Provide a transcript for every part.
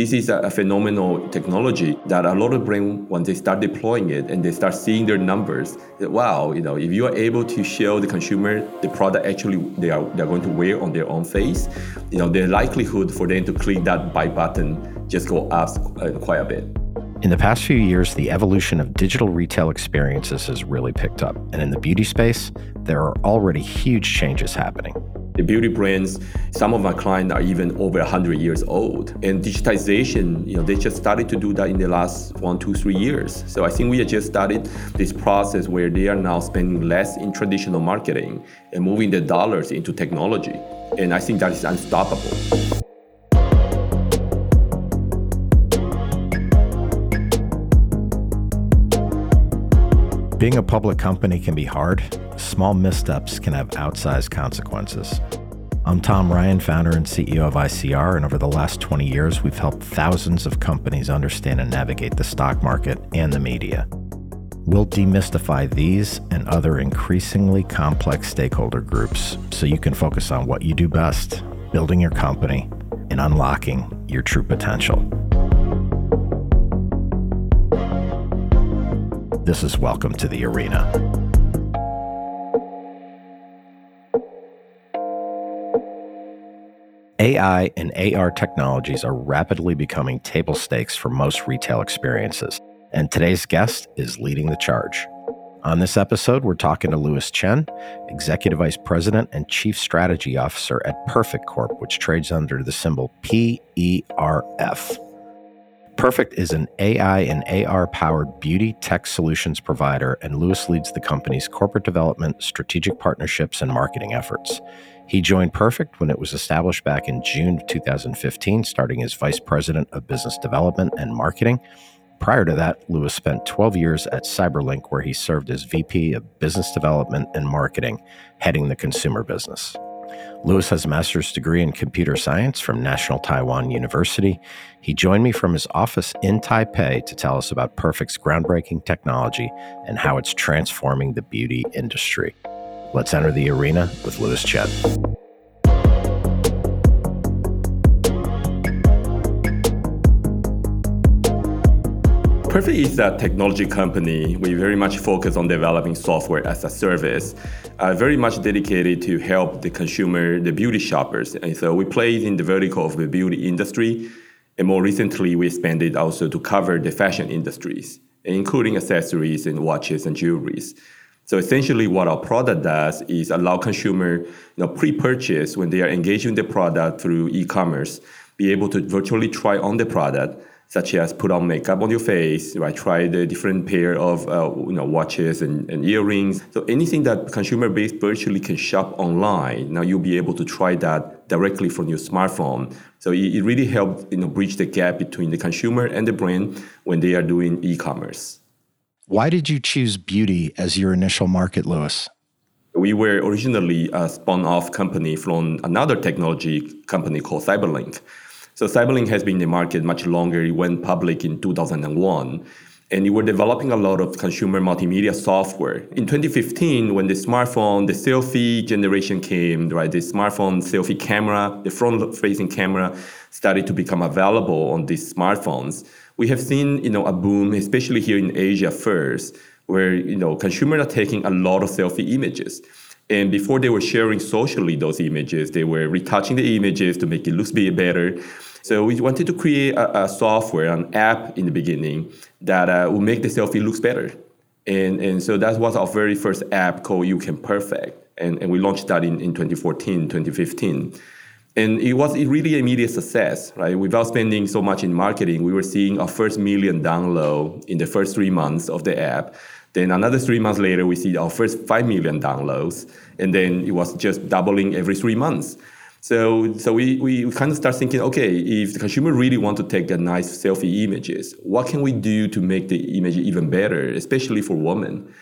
This is a, phenomenal technology that a lot of brands, when they start deploying it and they start seeing their numbers, that, wow, you know, if you are able to show the consumer the product actually they are they're going to wear on their own face, you know, the likelihood for them to click that buy button just go up uh, quite a bit. In the past few years, the evolution of digital retail experiences has really picked up. And in the beauty space, there are already huge changes happening. The beauty brands, some of my clients are even over 100 years old. And digitization, you know, they just started to do that in the last one, two, three years. So I think we have just started this process where they are now spending less in traditional marketing and moving the dollars into technology. And I think that is unstoppable. Being a public company can be hard. Small missteps can have outsized consequences. I'm Tom Ryan, founder and CEO of ICR, and over the last 20 years, we've helped thousands of companies understand and navigate the stock market and the media. We'll demystify these and other increasingly complex stakeholder groups so you can focus on what you do best building your company and unlocking your true potential. This is Welcome to the Arena. AI and AR technologies are rapidly becoming table stakes for most retail experiences, and today's guest is leading the charge. On this episode, we're talking to Louis Chen, Executive Vice President and Chief Strategy Officer at Perfect Corp, which trades under the symbol PERF. Perfect is an AI and AR powered beauty tech solutions provider, and Louis leads the company's corporate development, strategic partnerships, and marketing efforts. He joined Perfect when it was established back in June of 2015, starting as Vice President of Business Development and Marketing. Prior to that, Louis spent 12 years at Cyberlink, where he served as VP of Business Development and Marketing, heading the consumer business. Louis has a master's degree in computer science from National Taiwan University. He joined me from his office in Taipei to tell us about Perfect's groundbreaking technology and how it's transforming the beauty industry. Let's enter the arena with Louis Chen. Perfect is a technology company. We very much focus on developing software as a service, uh, very much dedicated to help the consumer, the beauty shoppers. And so we play in the vertical of the beauty industry. And more recently, we expanded also to cover the fashion industries, including accessories and watches and jewelries. So essentially, what our product does is allow consumer, you know, pre-purchase when they are engaging the product through e-commerce, be able to virtually try on the product such as put on makeup on your face, right? Try the different pair of uh, you know watches and, and, earrings. So anything that consumer base virtually can shop online, now you'll be able to try that directly from your smartphone. So it, it really helps you know bridge the gap between the consumer and the brand when they are doing e-commerce. Why did you choose beauty as your initial market, Louis? We were originally a spun off company from another technology company called Cyberlink. So Cyberlink has been in the market much longer. It went public in 2001. And we were developing a lot of consumer multimedia software. In 2015, when the smartphone, the selfie generation came, right, the smartphone selfie camera, the front-facing camera started to become available on these smartphones. We have seen, you know, a boom, especially here in Asia first, where you know consumers are taking a lot of selfie images. And before they were sharing socially those images, they were retouching the images to make it look better. So we wanted to create a, a software, an app in the beginning that uh, make the selfie looks better. And, and so that was our very first app called YouCam Perfect. And, and we launched that in, in 2014, 2015. And it was really immediate success, right? Without spending so much in marketing, we were seeing our first million download in the first three months of the app. Then another three months later, we see our first 5 million downloads. And then it was just doubling every three months. So, so we, we kind of start thinking, okay, if the consumer really want to take a nice selfie images, what can we do to make the image even better, especially for women?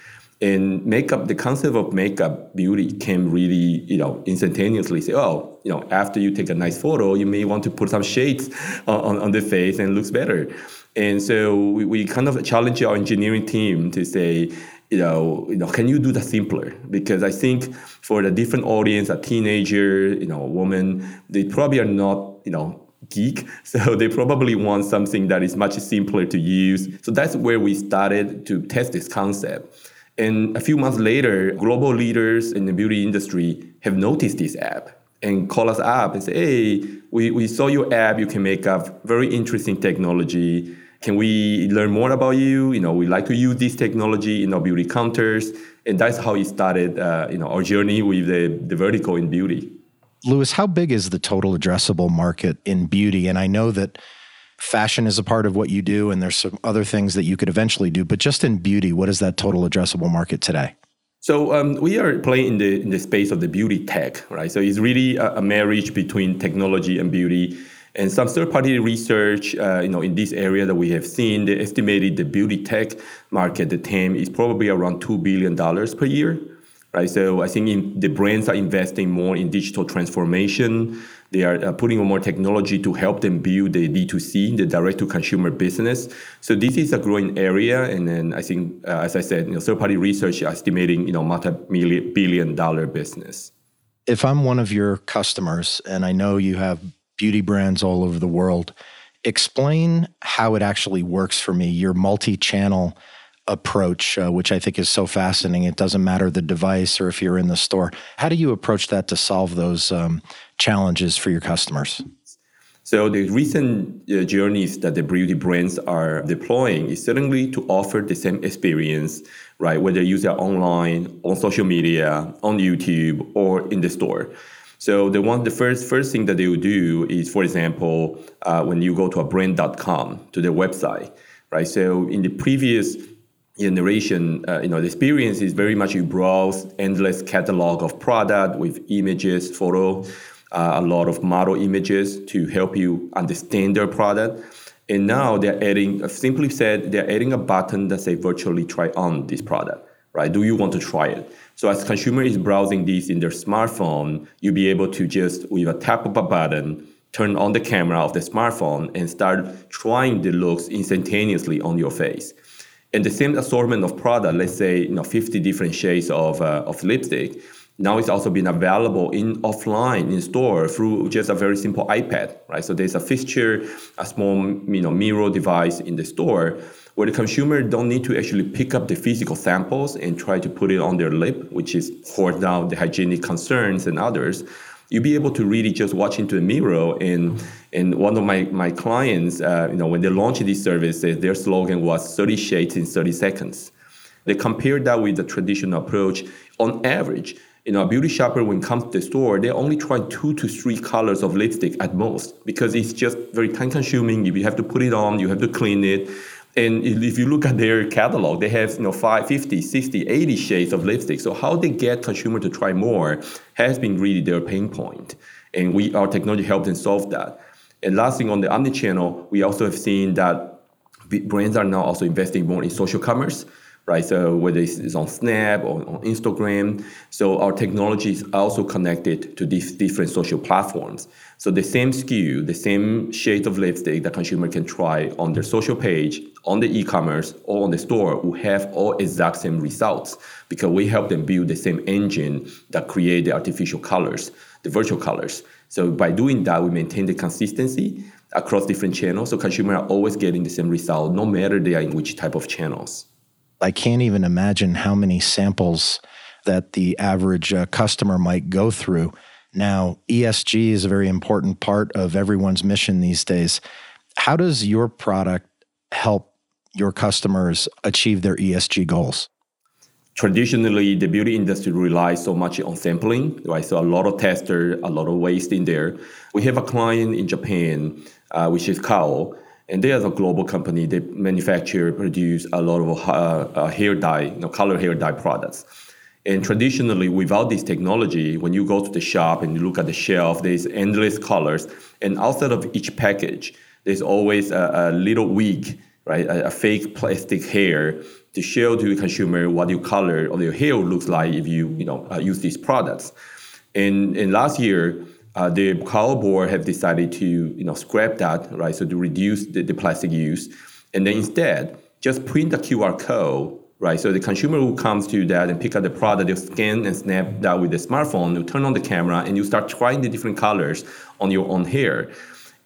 And makeup, the concept of makeup beauty can really, you know, instantaneously say, oh, you know, after you take a nice photo, you may want to put some shades on, on the face and looks better. And so we, we kind of challenge our engineering team to say, you know, you know, can you do that simpler? Because I think for the different audience, a teenager, you know, a woman, they probably are not, you know, geek. So they probably want something that is much simpler to use. So that's where we started to test this concept. And a few months later, global leaders in the beauty industry have noticed this app and call us up and say, hey, we, we saw your app, YouCam Makeup very interesting technology can we learn more about you? You know, we like to use this technology in our beauty counters, and that's how it started. Uh, you know, our journey with the, the vertical in beauty. Louis, how big is the total addressable market in beauty? And I know that fashion is a part of what you do, and there's some other things that you could eventually do. But just in beauty, what is that total addressable market today? So um, we are playing in the in the space of the beauty tech, right? So it's really a, a marriage between technology and beauty. And some third-party research, uh, you know, in this area that we have seen, they estimated the beauty tech market, the TAM, is probably around two billion dollars per year, right? So I think in, the brands are investing more in digital transformation. They are uh, putting more technology to help them build the D2C, the direct-to-consumer business. So this is a growing area, and then I think, uh, as I said, you know, third-party research estimating, you know, multi-billion-dollar business. If I'm one of your customers, and I know you have beauty brands all over the world. Explain how it actually works for me, your multi channel approach, uh, which I think is so fascinating. It doesn't matter the device or if you're in the store. How do you approach that to solve those um, challenges for your customers? So the recent uh, journeys that the beauty brands are deploying is certainly to offer the same experience, right? Whether you use it online, on social media, on YouTube, or in the store. So the one, the first first thing that they will do is, for example, uh, when you go to a brand.com to their website, right? So in the previous generation, uh, you know, the experience is very much you browse endless catalog of product with images, photo, uh, a lot of model images to help you understand their product. And now they're adding, simply said, they're adding a button that say virtually try on this product, right? Do you want to try it? So as consumer is browsing these in their smartphone, you'll be able to just with a tap of a button turn on the camera of the smartphone and start trying the looks instantaneously on your face. And the same assortment of product, let's say you know 50 different shades of, uh, of lipstick, now it's also been available in offline in store through just a very simple iPad, right? So there's a fixture, a small you know mirror device in the store where the consumer don't need to actually pick up the physical samples and try to put it on their lip, which is for now the hygienic concerns and others. You'll be able to really just watch into a mirror. And and one of my my clients, uh, you know, when they launched this service, their slogan was 30 shades in 30 seconds. They compared that with the traditional approach. On average, you know, a beauty shopper when comes to the store, they only try two to three colors of lipstick at most because it's just very time consuming. If you have to put it on, you have to clean it and if you look at their catalog, they have you know 5, 50, 60, 80 shades of lipstick. So how they get consumer to try more has been really their pain point. And we our technology helped them solve that. And last thing on the omni-channel, we also have seen that brands are now also investing more in social commerce right? So whether it's on Snap or on Instagram, so our technology is also connected to these different social platforms. So the same SKU, the same shade of lipstick that consumer can try on their social page, on the e-commerce, or on the store will have all exact same results because we help them build the same engine that create the artificial colors, the virtual colors. So by doing that, we maintain the consistency across different channels. So consumers are always getting the same result, no matter they are in which type of channels. I can't even imagine how many samples that the average uh, customer might go through. Now, ESG is a very important part of everyone's mission these days. How does your product help your customers achieve their ESG goals? Traditionally, the beauty industry relies so much on sampling, right? So a lot of tester, a lot of waste in there. We have a client in Japan, uh, which is Kao, and they are a global company. They manufacture, produce a lot of uh, uh, hair dye, you know, color hair dye products. And traditionally, without this technology, when you go to the shop and you look at the shelf, there's endless colors. And outside of each package, there's always a, a little wig, right? A, a, fake plastic hair to show to the consumer what your color or your hair looks like if you, you know, uh, use these products. And, and last year, uh, the color board have decided to, you know, scrap that, right? So to reduce the, the plastic use. And then instead, just print the QR code right? So the consumer who comes to that and pick up the product, they'll scan and snap that with the smartphone, you turn on the camera, and you start trying the different colors on your own hair.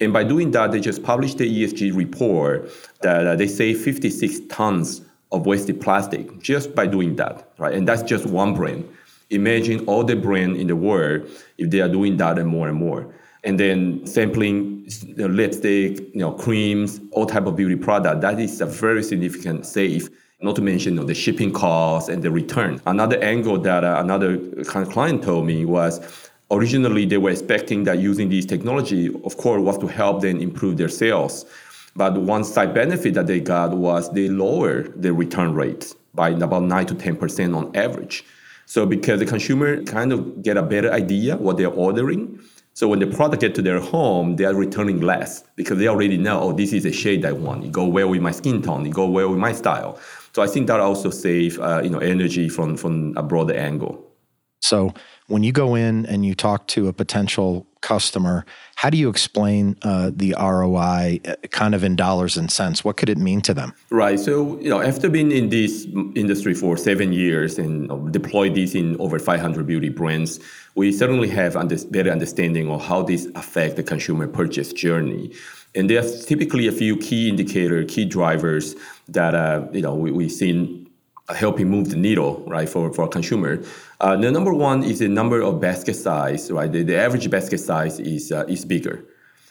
And by doing that, they just published the ESG report that uh, they save 56 tons of wasted plastic just by doing that, right? And that's just one brand. Imagine all the brands in the world if they are doing that and more and more. And then sampling you know, lipstick, you know, creams, all type of beauty product. That is a very significant save not to mention you know, the shipping costs and the return. Another angle that uh, another kind of client told me was originally they were expecting that using this technology, of course, was to help them improve their sales. But one side benefit that they got was they lowered the return rate by about 9 to 10% on average. So because the consumer kind of get a better idea what they're ordering, so when the product get to their home, they are returning less because they already know, oh, this is a shade I want. It go well with my skin tone. It go well with my style. So I think that also save uh, you know energy from from a broader angle. So when you go in and you talk to a potential customer, how do you explain uh, the ROI uh, kind of in dollars and cents? What could it mean to them? Right. So, you know, after being in this industry for seven years and deployed this in over 500 beauty brands, we certainly have under, better understanding of how this affect the consumer purchase journey. And there are typically a few key indicator, key drivers that uh, you know we, we've seen helping move the needle, right, for, for a consumer. Uh, the number one is the number of basket size, right? The, the average basket size is, uh, is bigger.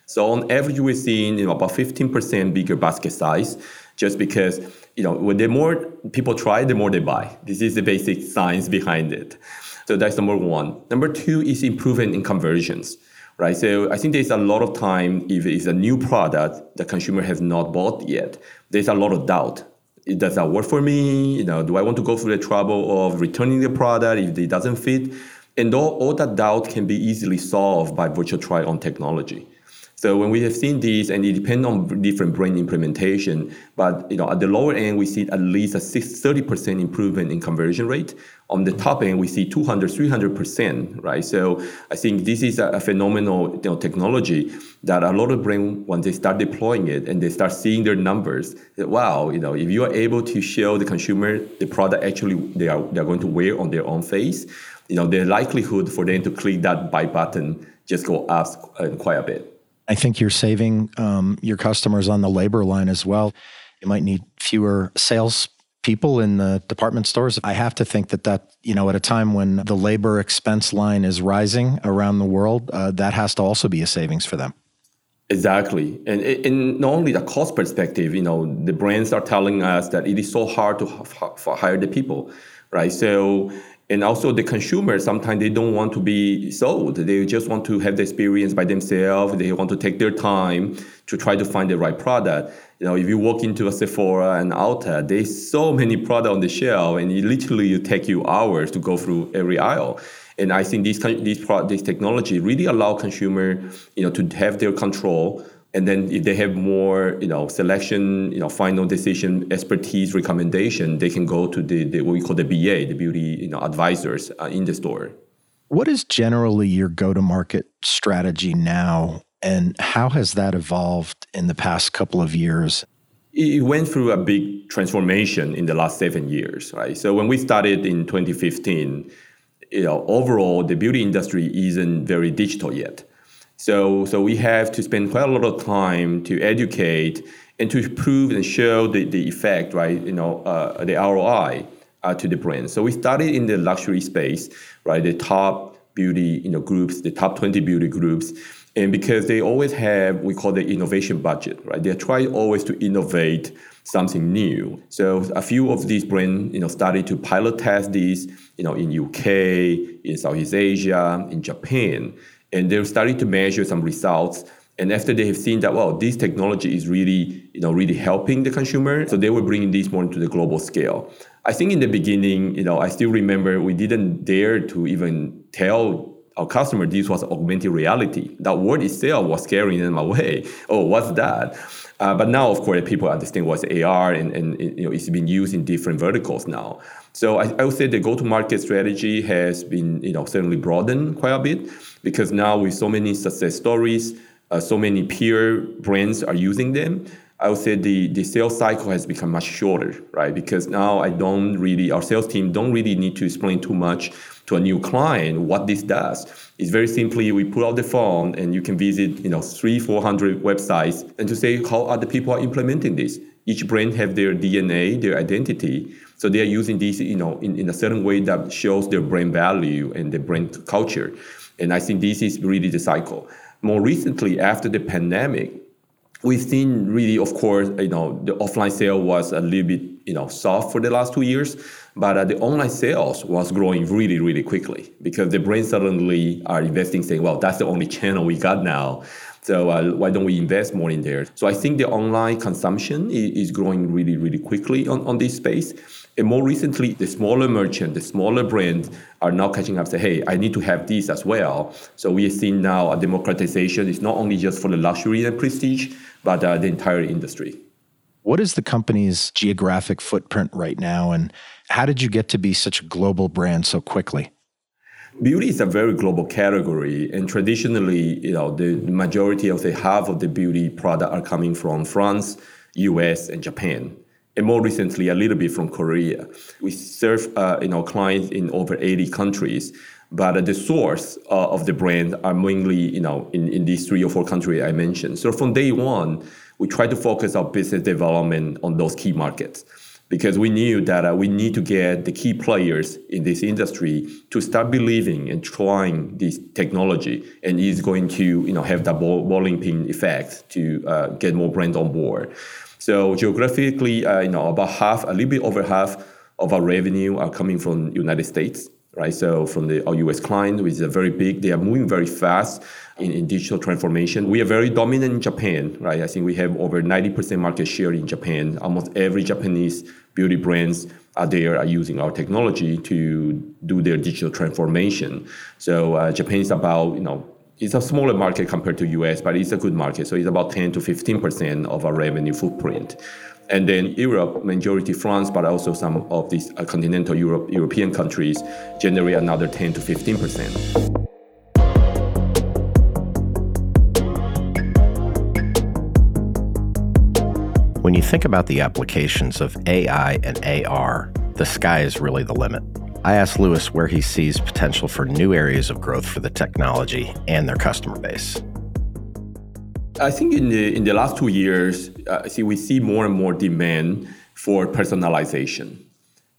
So on average, we're seeing you know, about 15% bigger basket size just because, you know, when the more people try, the more they buy. This is the basic science behind it. So that's number one. Number two is improvement in conversions right? So I think there's a lot of time if it's a new product the consumer has not bought yet. There's a lot of doubt. It does that work for me? You know, do I want to go through the trouble of returning the product if it doesn't fit? And all, all that doubt can be easily solved by virtual try-on technology. So when we have seen these, and it depends on different brand implementation, but you know at the lower end we see at least a 30% improvement in conversion rate. On the top end we see 200, 300%, right? So I think this is a, phenomenal you know, technology that a lot of brands, when they start deploying it and they start seeing their numbers, that, wow, you know, if you are able to show the consumer the product actually they are they're going to wear on their own face, you know, the likelihood for them to click that buy button just go up uh, quite a bit. I think you're saving um, your customers on the labor line as well. You might need fewer sales people in the department stores. I have to think that that you know at a time when the labor expense line is rising around the world, uh, that has to also be a savings for them. Exactly, and in not only the cost perspective, you know, the brands are telling us that it is so hard to hire the people, right? So and also the consumer sometimes they don't want to be sold. They just want to have the experience by themselves. They want to take their time to try to find the right product. You know if you walk into a sephora and ulta there's so many products on the shelf and it literally it take you hours to go through every aisle. And i think this this, this technology really allow consumer you know to have their control and then if they have more you know selection you know final decision expertise recommendation they can go to the, the what we call the ba the beauty you know advisors uh, in the store. What is generally your go-to-market strategy now? And how has that evolved in the past couple of years? It went through a big transformation in the last seven years right? So when we started in 2015 you know overall the beauty industry isn't very digital yet so, so we have to spend quite a lot of time to educate and to prove and show the, the effect, right? You know, uh, the ROI uh, to the brand. So we started in the luxury space, right? The top beauty, you know, groups, the top 20 beauty groups. And because they always have, we call the innovation budget, right? They try always to innovate something new. So a few of these brands, you know, started to pilot test these, you know, in UK, in Southeast Asia, in Japan and they're starting to measure some results. And after they have seen that, well, this technology is really, you know, really helping the consumer, so they were bringing this more into the global scale. I think in the beginning, you know, I still remember we didn't dare to even tell our customer this was augmented reality. That word itself was scaring them away. Oh, what's that? Uh, but now, of course, people understand what's AR, and, and you know, it's been used in different verticals now. So I, I would say the go-to-market strategy has been, you know, certainly broadened quite a bit because now with so many success stories, uh, so many peer brands are using them. I would say the, the sales cycle has become much shorter, right? Because now I don't really, our sales team don't really need to explain too much to a new client what this does. It's very simply we put out the phone and you can visit, you know, three, four hundred websites and to say how other people are implementing this. Each brand have their DNA, their identity. So they are using this, you know, in, in a certain way that shows their brand value and their brand culture. And I think this is really the cycle. More recently, after the pandemic, we've seen really, of course, you know, the offline sale was a little bit, you know, soft for the last two years, but uh, the online sales was growing really, really quickly because the brands suddenly are investing, saying, well, that's the only channel we got now. So uh, why don't we invest more in there? So I think the online consumption is, is growing really, really quickly on, on this space. And more recently, the smaller merchant, the smaller brands are now catching up. Say, hey, I need to have these as well. So we are seeing now a democratization. It's not only just for the luxury and prestige, but uh, the entire industry. What is the company's geographic footprint right now, and how did you get to be such a global brand so quickly? Beauty is a very global category, and traditionally, you know, the majority of the half of the beauty product are coming from France, U.S., and Japan, and more recently, a little bit from Korea. We serve, uh, you know, clients in over 80 countries, but the source uh, of the brand are mainly, you know, in, in these three or four countries I mentioned. So from day one, we try to focus our business development on those key markets because we knew that uh, we need to get the key players in this industry to start believing and trying this technology and it's going to you know have that bowling pin effect to uh, get more brands on board so geographically uh, you know about half a little bit over half of our revenue are coming from united states right? So from the our US client, which is very big, they are moving very fast in, in digital transformation. We are very dominant in Japan, right? I think we have over 90% market share in Japan. Almost every Japanese beauty brands are there are using our technology to do their digital transformation. So uh, Japan is about, you know, it's a smaller market compared to US, but it's a good market. So it's about 10 to 15% of our revenue footprint. And then Europe, majority France, but also some of these uh, continental Europe, European countries generate another 10 to 15 percent. When you think about the applications of AI and AR, the sky is really the limit. I asked Louis where he sees potential for new areas of growth for the technology and their customer base. I think in the in the last two years, uh, see we see more and more demand for personalization,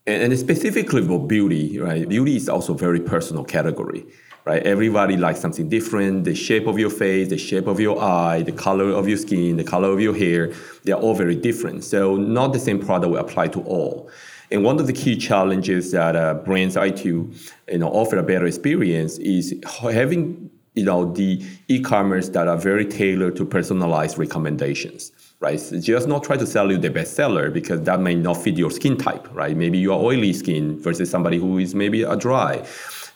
and, and specifically for beauty. Right, beauty is also a very personal category. Right, everybody likes something different. The shape of your face, the shape of your eye, the color of your skin, the color of your hair, they are all very different. So not the same product will apply to all. And one of the key challenges that uh, brands try to you know, offer a better experience is having you know the e-commerce that are very tailored to personalized recommendations right? So just not try to sell you the bestseller because that may not fit your skin type right? Maybe you are oily skin versus somebody who is maybe a dry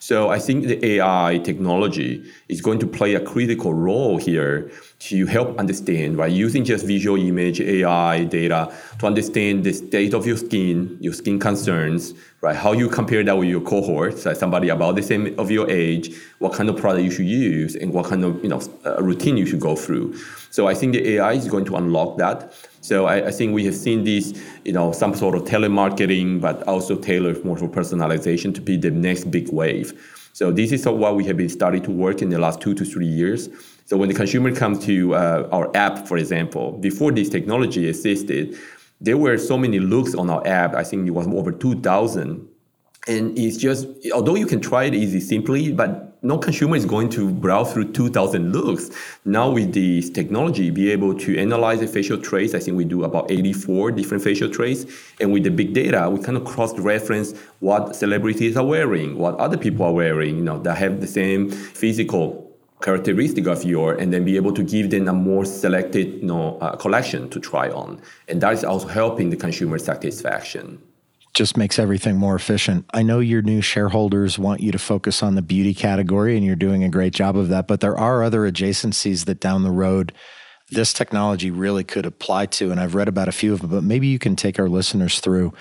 so I think the AI technology is going to play a critical role here to help understand, right? Using just visual image, AI data to understand the state of your skin, your skin concerns, right? How you compare that with your cohorts, like somebody about the same of your age, what kind of product you should use, and what kind of you know uh, routine you should go through. So I think the AI is going to unlock that. So I, I, think we have seen this, you know, some sort of telemarketing, but also tailored more for personalization to be the next big wave. So this is what we have been starting to work in the last two to three years. So when the consumer comes to uh, our app, for example, before this technology existed, there were so many looks on our app. I think it was over 2,000 and it's just although you can try it easy simply but no consumer is going to browse through 2000 looks. Now with this technology be able to analyze the facial traits i think we do about 84 different facial traits. And with the big data we kind of cross reference what celebrities are wearing what other people are wearing you know that have the same physical characteristic of your and then be able to give them a more selected you know, uh, collection to try on. And that is also helping the consumer satisfaction just makes everything more efficient. I know your new shareholders want you to focus on the beauty category, and you're doing a great job of that. But there are other adjacencies that down the road this technology really could apply to. And I've read about a few of them, but maybe you can take our listeners through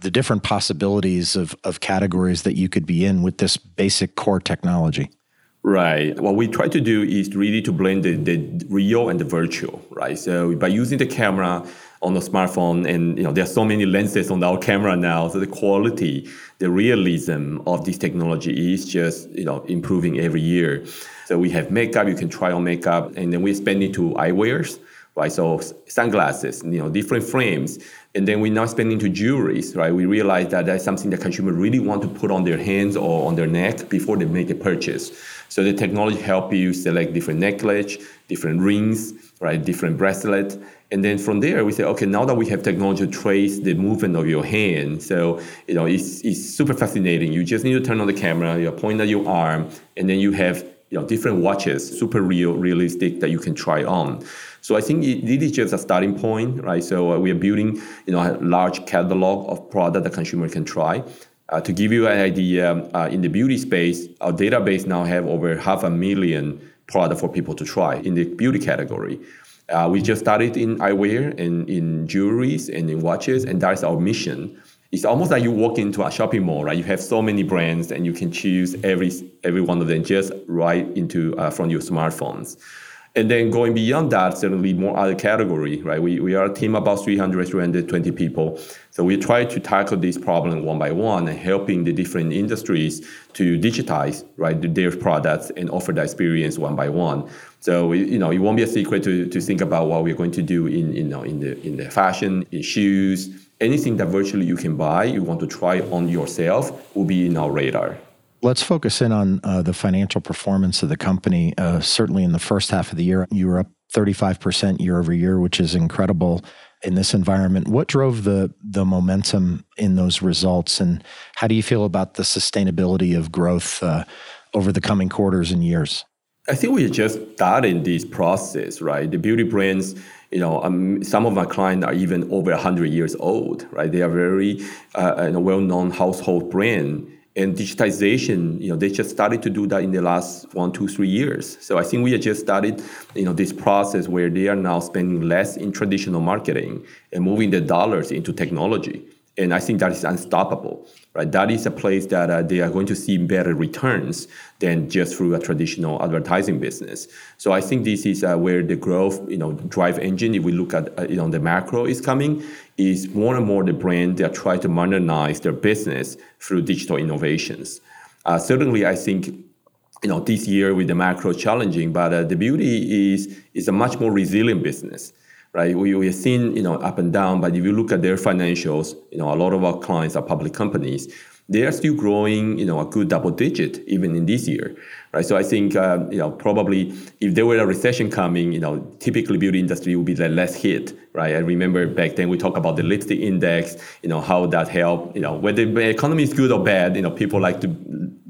the different possibilities of, of categories that you could be in with this basic core technology. Right. What we try to do is really to blend the, the real and the virtual, right? So by using the camera on the smartphone, and you know, there are so many lenses on our camera now, so the quality, the realism of this technology is just you know improving every year. So we have makeup, you can try on makeup, and then we expand it to eyewears, right? So sunglasses, you know, different frames. And then we now spend into jewelries, right? We realize that that's something that consumers really want to put on their hands or on their neck before they make a purchase. So the technology help you select different necklace, different rings, right? Different bracelet. And then from there, we say, okay, now that we have technology to trace the movement of your hand, so you know, it's, it's super fascinating. You just need to turn on the camera, you point at your arm, and then you have you know different watches, super real, realistic that you can try on. So I think it, this is just a starting point, right? So uh, we are building, you know, a large catalog of product that consumer can try. Uh, to give you an idea, uh, in the beauty space, our database now have over half a million product for people to try in the beauty category. Uh, we just started in eyewear and in jewelries and in watches, and that's our mission. It's almost like you walk into a shopping mall, right? You have so many brands, and you can choose every every one of them just right into uh, from your smartphones. And then going beyond that, certainly more other category, right? We, we are a team about 300, 320 people. So we try to tackle this problem one by one and helping the different industries to digitize, right, their products and offer the experience one by one. So, you know, it won't be a secret to, to think about what we're going to do in, you know, in the, in the fashion, in shoes, anything that virtually you can buy, you want to try on yourself will be in our radar. Let's focus in on uh, the financial performance of the company. Uh, certainly in the first half of the year, you were up 35% year over year, which is incredible in this environment. What drove the the momentum in those results, and how do you feel about the sustainability of growth uh, over the coming quarters and years? I think we're just starting this process, right? The beauty brands, you know, um, some of my clients are even over 100 years old, right? They are very uh, well-known household brand and digitization you know they just started to do that in the last one two three years. So i think we have just started you know this process where they are now spending less in traditional marketing and moving the dollars into technology and I think that is unstoppable, right? That is a place that uh, they are going to see better returns than just through a traditional advertising business. So I think this is uh, where the growth, you know, drive engine. If we look at uh, you know the macro is coming, is more and more the brand that try to modernize their business through digital innovations. Uh, certainly, I think you know this year with the macro challenging, but uh, the beauty is is a much more resilient business right? We, we have seen, you know, up and down, but if you look at their financials, you know, a lot of our clients are public companies. They are still growing, you know, a good double digit even in this year, right? So I think, uh, you know, probably if there were a recession coming, you know, typically beauty industry would be the less hit, right? I remember back then we talked about the lipstick index, you know, how that helped, you know, whether the economy is good or bad, you know, people like to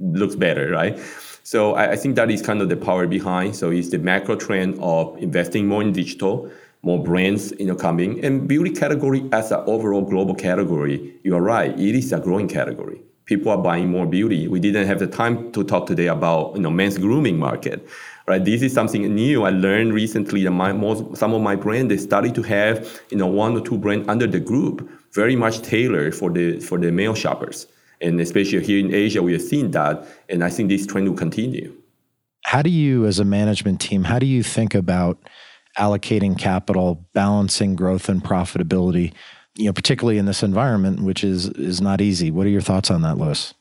look better, right? So I, I think that is kind of the power behind. So it's the macro trend of investing more in digital, more brands you know coming. And beauty category as an overall global category you are right it is a growing category. People are buying more beauty. We didn't have the time to talk today about you know men's grooming market right? This is something new. I learned recently that my most some of my brands they started to have you know one or two brands under the group very much tailored for the for the male shoppers. And especially here in asia we have seen that and i think this trend will continue. How do you as a management team how do you think about allocating capital, balancing growth and profitability, you know, particularly in this environment, which is is not easy. What are your thoughts on that, Louis?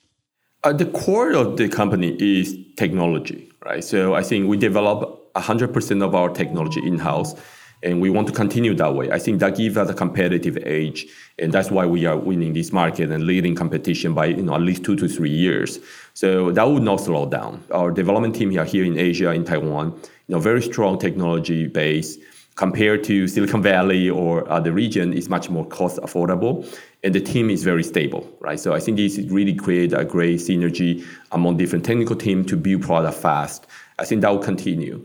Uh, the core of the company is technology, right? So I think we develop 100% of our technology in-house and we want to continue that way. I think that gives us a competitive edge, and that's why we are winning this market and leading competition by you know at least two to three years. So that would not slow down. Our development team here here in Asia, in Taiwan, you know, very strong technology base compared to Silicon Valley or other region is much more cost affordable, and the team is very stable, right? So I think this really create a great synergy among different technical team to build product fast. I think that will continue.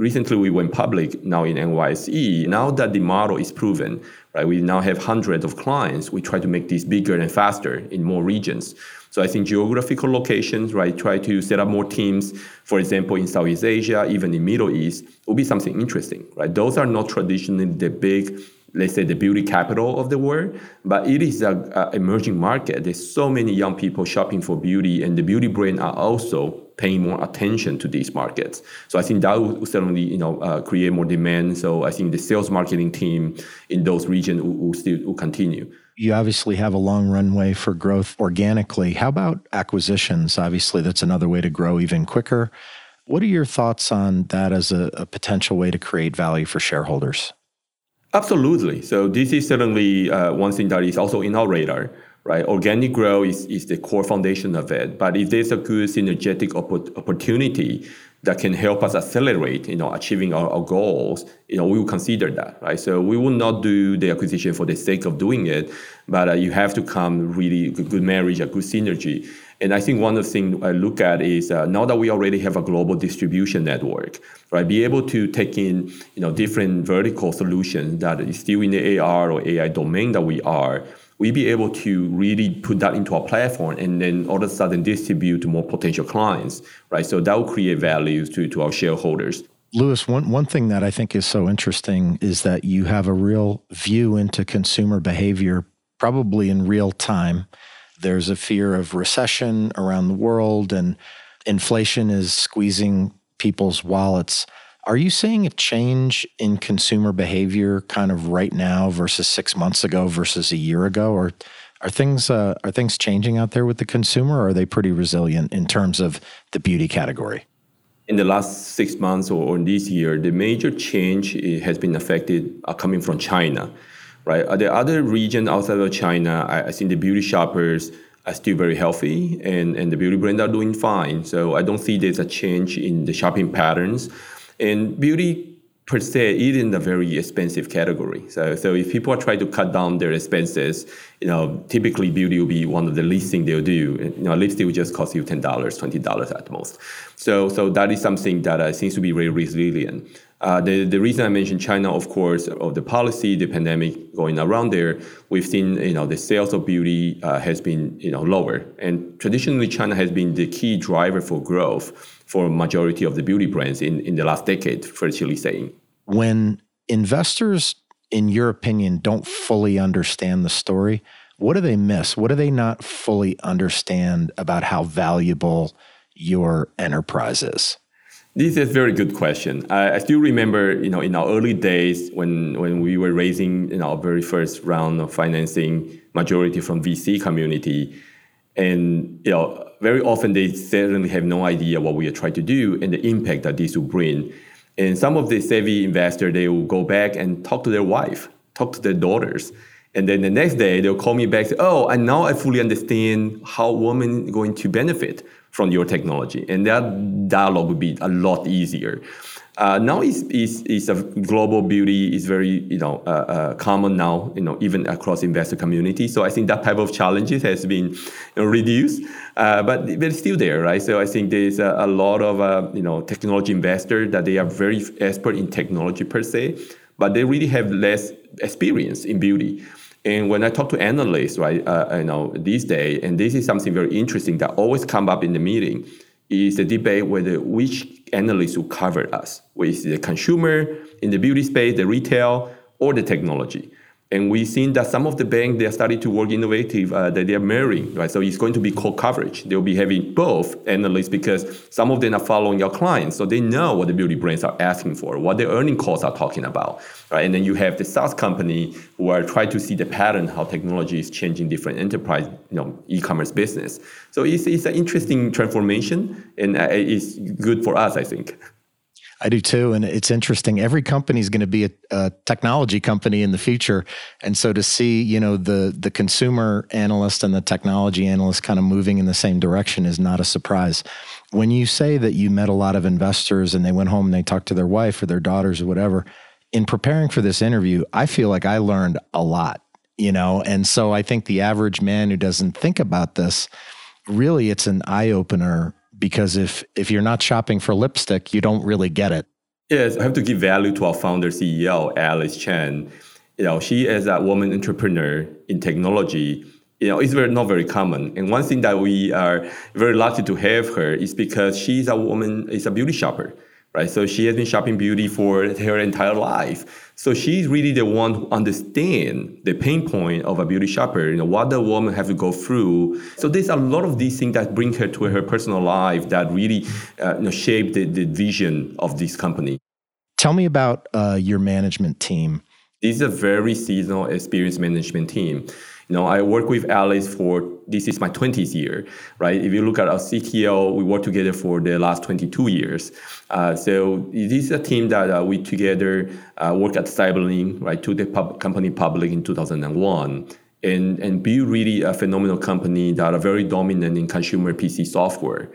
recently we went public now in NYSE. Now that the model is proven, right, we now have hundreds of clients. We try to make this bigger and faster in more regions. So I think geographical locations, right, try to set up more teams, for example, in Southeast Asia, even in Middle East, will be something interesting, right? Those are not traditionally the big let's say the beauty capital of the world but it is a, emerging market. There's so many young people shopping for beauty and the beauty brands are also paying more attention to these markets. So i think that will certainly you know uh, create more demand. So i think the sales marketing team in those regions will, will still will continue you obviously have a long runway for growth organically how about acquisitions obviously that's another way to grow even quicker what are your thoughts on that as a, a potential way to create value for shareholders Absolutely. So this is certainly uh, one thing that is also in our radar, right? Organic growth is, is the core foundation of it. But if there's a good synergetic opp- opportunity that can help us accelerate, you know, achieving our, our, goals, you know, we will consider that, right? So we will not do the acquisition for the sake of doing it, but uh, you have to come really good, marriage, a good synergy. And I think one of the things I look at is uh, now that we already have a global distribution network, right? Be able to take in, you know, different vertical solutions that is still in the AR or AI domain that we are, we be able to really put that into our platform and then all of a sudden distribute to more potential clients, right? So that will create value to, to our shareholders. Louis, one, one thing that I think is so interesting is that you have a real view into consumer behavior, probably in real time. There's a fear of recession around the world, and inflation is squeezing people's wallets. Are you seeing a change in consumer behavior kind of right now versus six months ago versus a year ago? Or are things uh, are things changing out there with the consumer or are they pretty resilient in terms of the beauty category? In the last six months or, this year, the major change eh, has been affected uh, coming from China right? Uh, the other region outside of China, I, I think the beauty shoppers are still very healthy and, and the beauty brands are doing fine. So I don't see there's a change in the shopping patterns. And beauty per se is in a very expensive category. So, so if people are trying to cut down their expenses, you know, typically beauty will be one of the least thing they'll do. You know, lipstick will just cost you ten dollars, twenty dollars at most. So, so that is something that uh, seems to be very resilient. Uh, the, the reason I mentioned China, of course, of the policy, the pandemic going around there, we've seen you know the sales of beauty uh, has been you know lower, and traditionally China has been the key driver for growth for a majority of the beauty brands in, in the last decade, virtually saying. When investors, in your opinion, don't fully understand the story, what do they miss? What do they not fully understand about how valuable your enterprise is? This is a very good question. I, I, still remember, you know, in our early days when when we were raising in our very first round of financing, majority from VC community, and you know, very often they certainly have no idea what we are trying to do and the impact that this will bring. And some of the savvy investors, they will go back and talk to their wife, talk to their daughters, and then the next day they'll call me back, say, "Oh, and now I fully understand how women going to benefit from your technology. And that dialogue would be a lot easier. Uh, now it's, is is a global beauty is very you know uh, uh, common now you know even across investor community. So I think that type of challenges has been you know, reduced, uh, but it's still there, right? So I think there's a, a lot of uh, you know technology investors that they are very expert in technology per se, but they really have less experience in beauty. And when I talk to analysts, right, uh, you know, these days, and this is something very interesting that always come up in the meeting, is the debate whether which analyst who cover us, with the consumer in the beauty space, the retail, or the technology. And we've seen that some of the banks, they are starting to work innovative, uh, that they are marrying, right? So it's going to be co-coverage. They'll be having both analysts because some of them are following your clients. So they know what the beauty brands are asking for, what the earning calls are talking about, right? And then you have the SaaS company who are trying to see the pattern, how technology is changing different enterprise, you know, e-commerce business. So it's, it's an interesting transformation and uh, it's good for us, I think. I do too. And it's interesting. Every company is going to be a, a, technology company in the future. And so to see, you know, the the consumer analyst and the technology analyst kind of moving in the same direction is not a surprise. When you say that you met a lot of investors and they went home and they talked to their wife or their daughters or whatever, in preparing for this interview, I feel like I learned a lot, you know, and so I think the average man who doesn't think about this, really it's an eye opener because if if you're not shopping for lipstick, you don't really get it. Yes, I have to give value to our founder CEO, Alice Chen. You know, she is a woman entrepreneur in technology. You know, it's very not very common. And one thing that we are very lucky to have her is because she's a woman, is a beauty shopper right? So she has been shopping beauty for her entire life. So she's really the one who understands the pain point of a beauty shopper, you know, what the woman have to go through. So there's a lot of these things that bring her to her personal life that really uh, you know, shape the, the vision of this company. Tell me about uh, your management team. This is a very seasonal, experienced management team. Know, I work with Alice for this is my 20th year, right? If you look at our CTO, we worked together for the last 22 years. Uh, so this is a team that uh, we together uh, work at Cyberlink, right, to the pub- company public in 2001 and, and build really a phenomenal company that are very dominant in consumer PC software.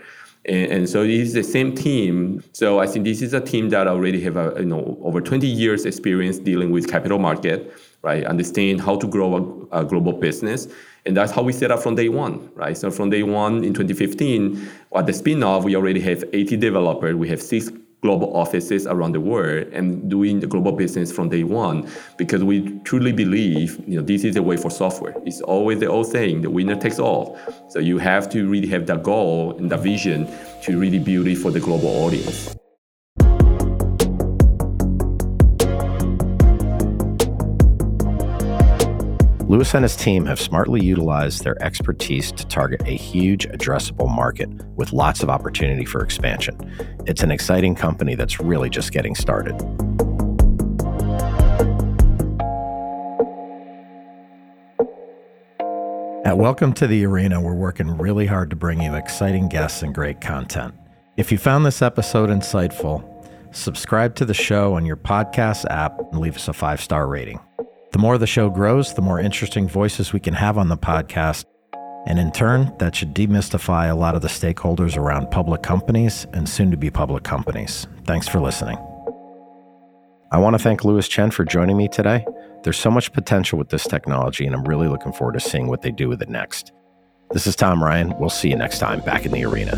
And, and, so it is the same team. So I think this is a team that already have a, you know over 20 years experience dealing with capital market, right? Understand how to grow a, a, global business. And that's how we set up from day one, right? So from day one in 2015, at the spin-off, we already have 80 developers. We have six global offices around the world and doing the global business from day one because we truly believe you know this is the way for software it's always the old saying the winner takes all so you have to really have that goal and that vision to really build it for the global audience Louis and his team have smartly utilized their expertise to target a huge addressable market with lots of opportunity for expansion. It's an exciting company that's really just getting started. At Welcome to the Arena, we're working really hard to bring you exciting guests and great content. If you found this episode insightful, subscribe to the show on your podcast app and leave us a five star rating. The more the show grows, the more interesting voices we can have on the podcast. And in turn, that should demystify a lot of the stakeholders around public companies and soon to be public companies. Thanks for listening. I want to thank Louis Chen for joining me today. There's so much potential with this technology, and I'm really looking forward to seeing what they do with it next. This is Tom Ryan. We'll see you next time back in the arena.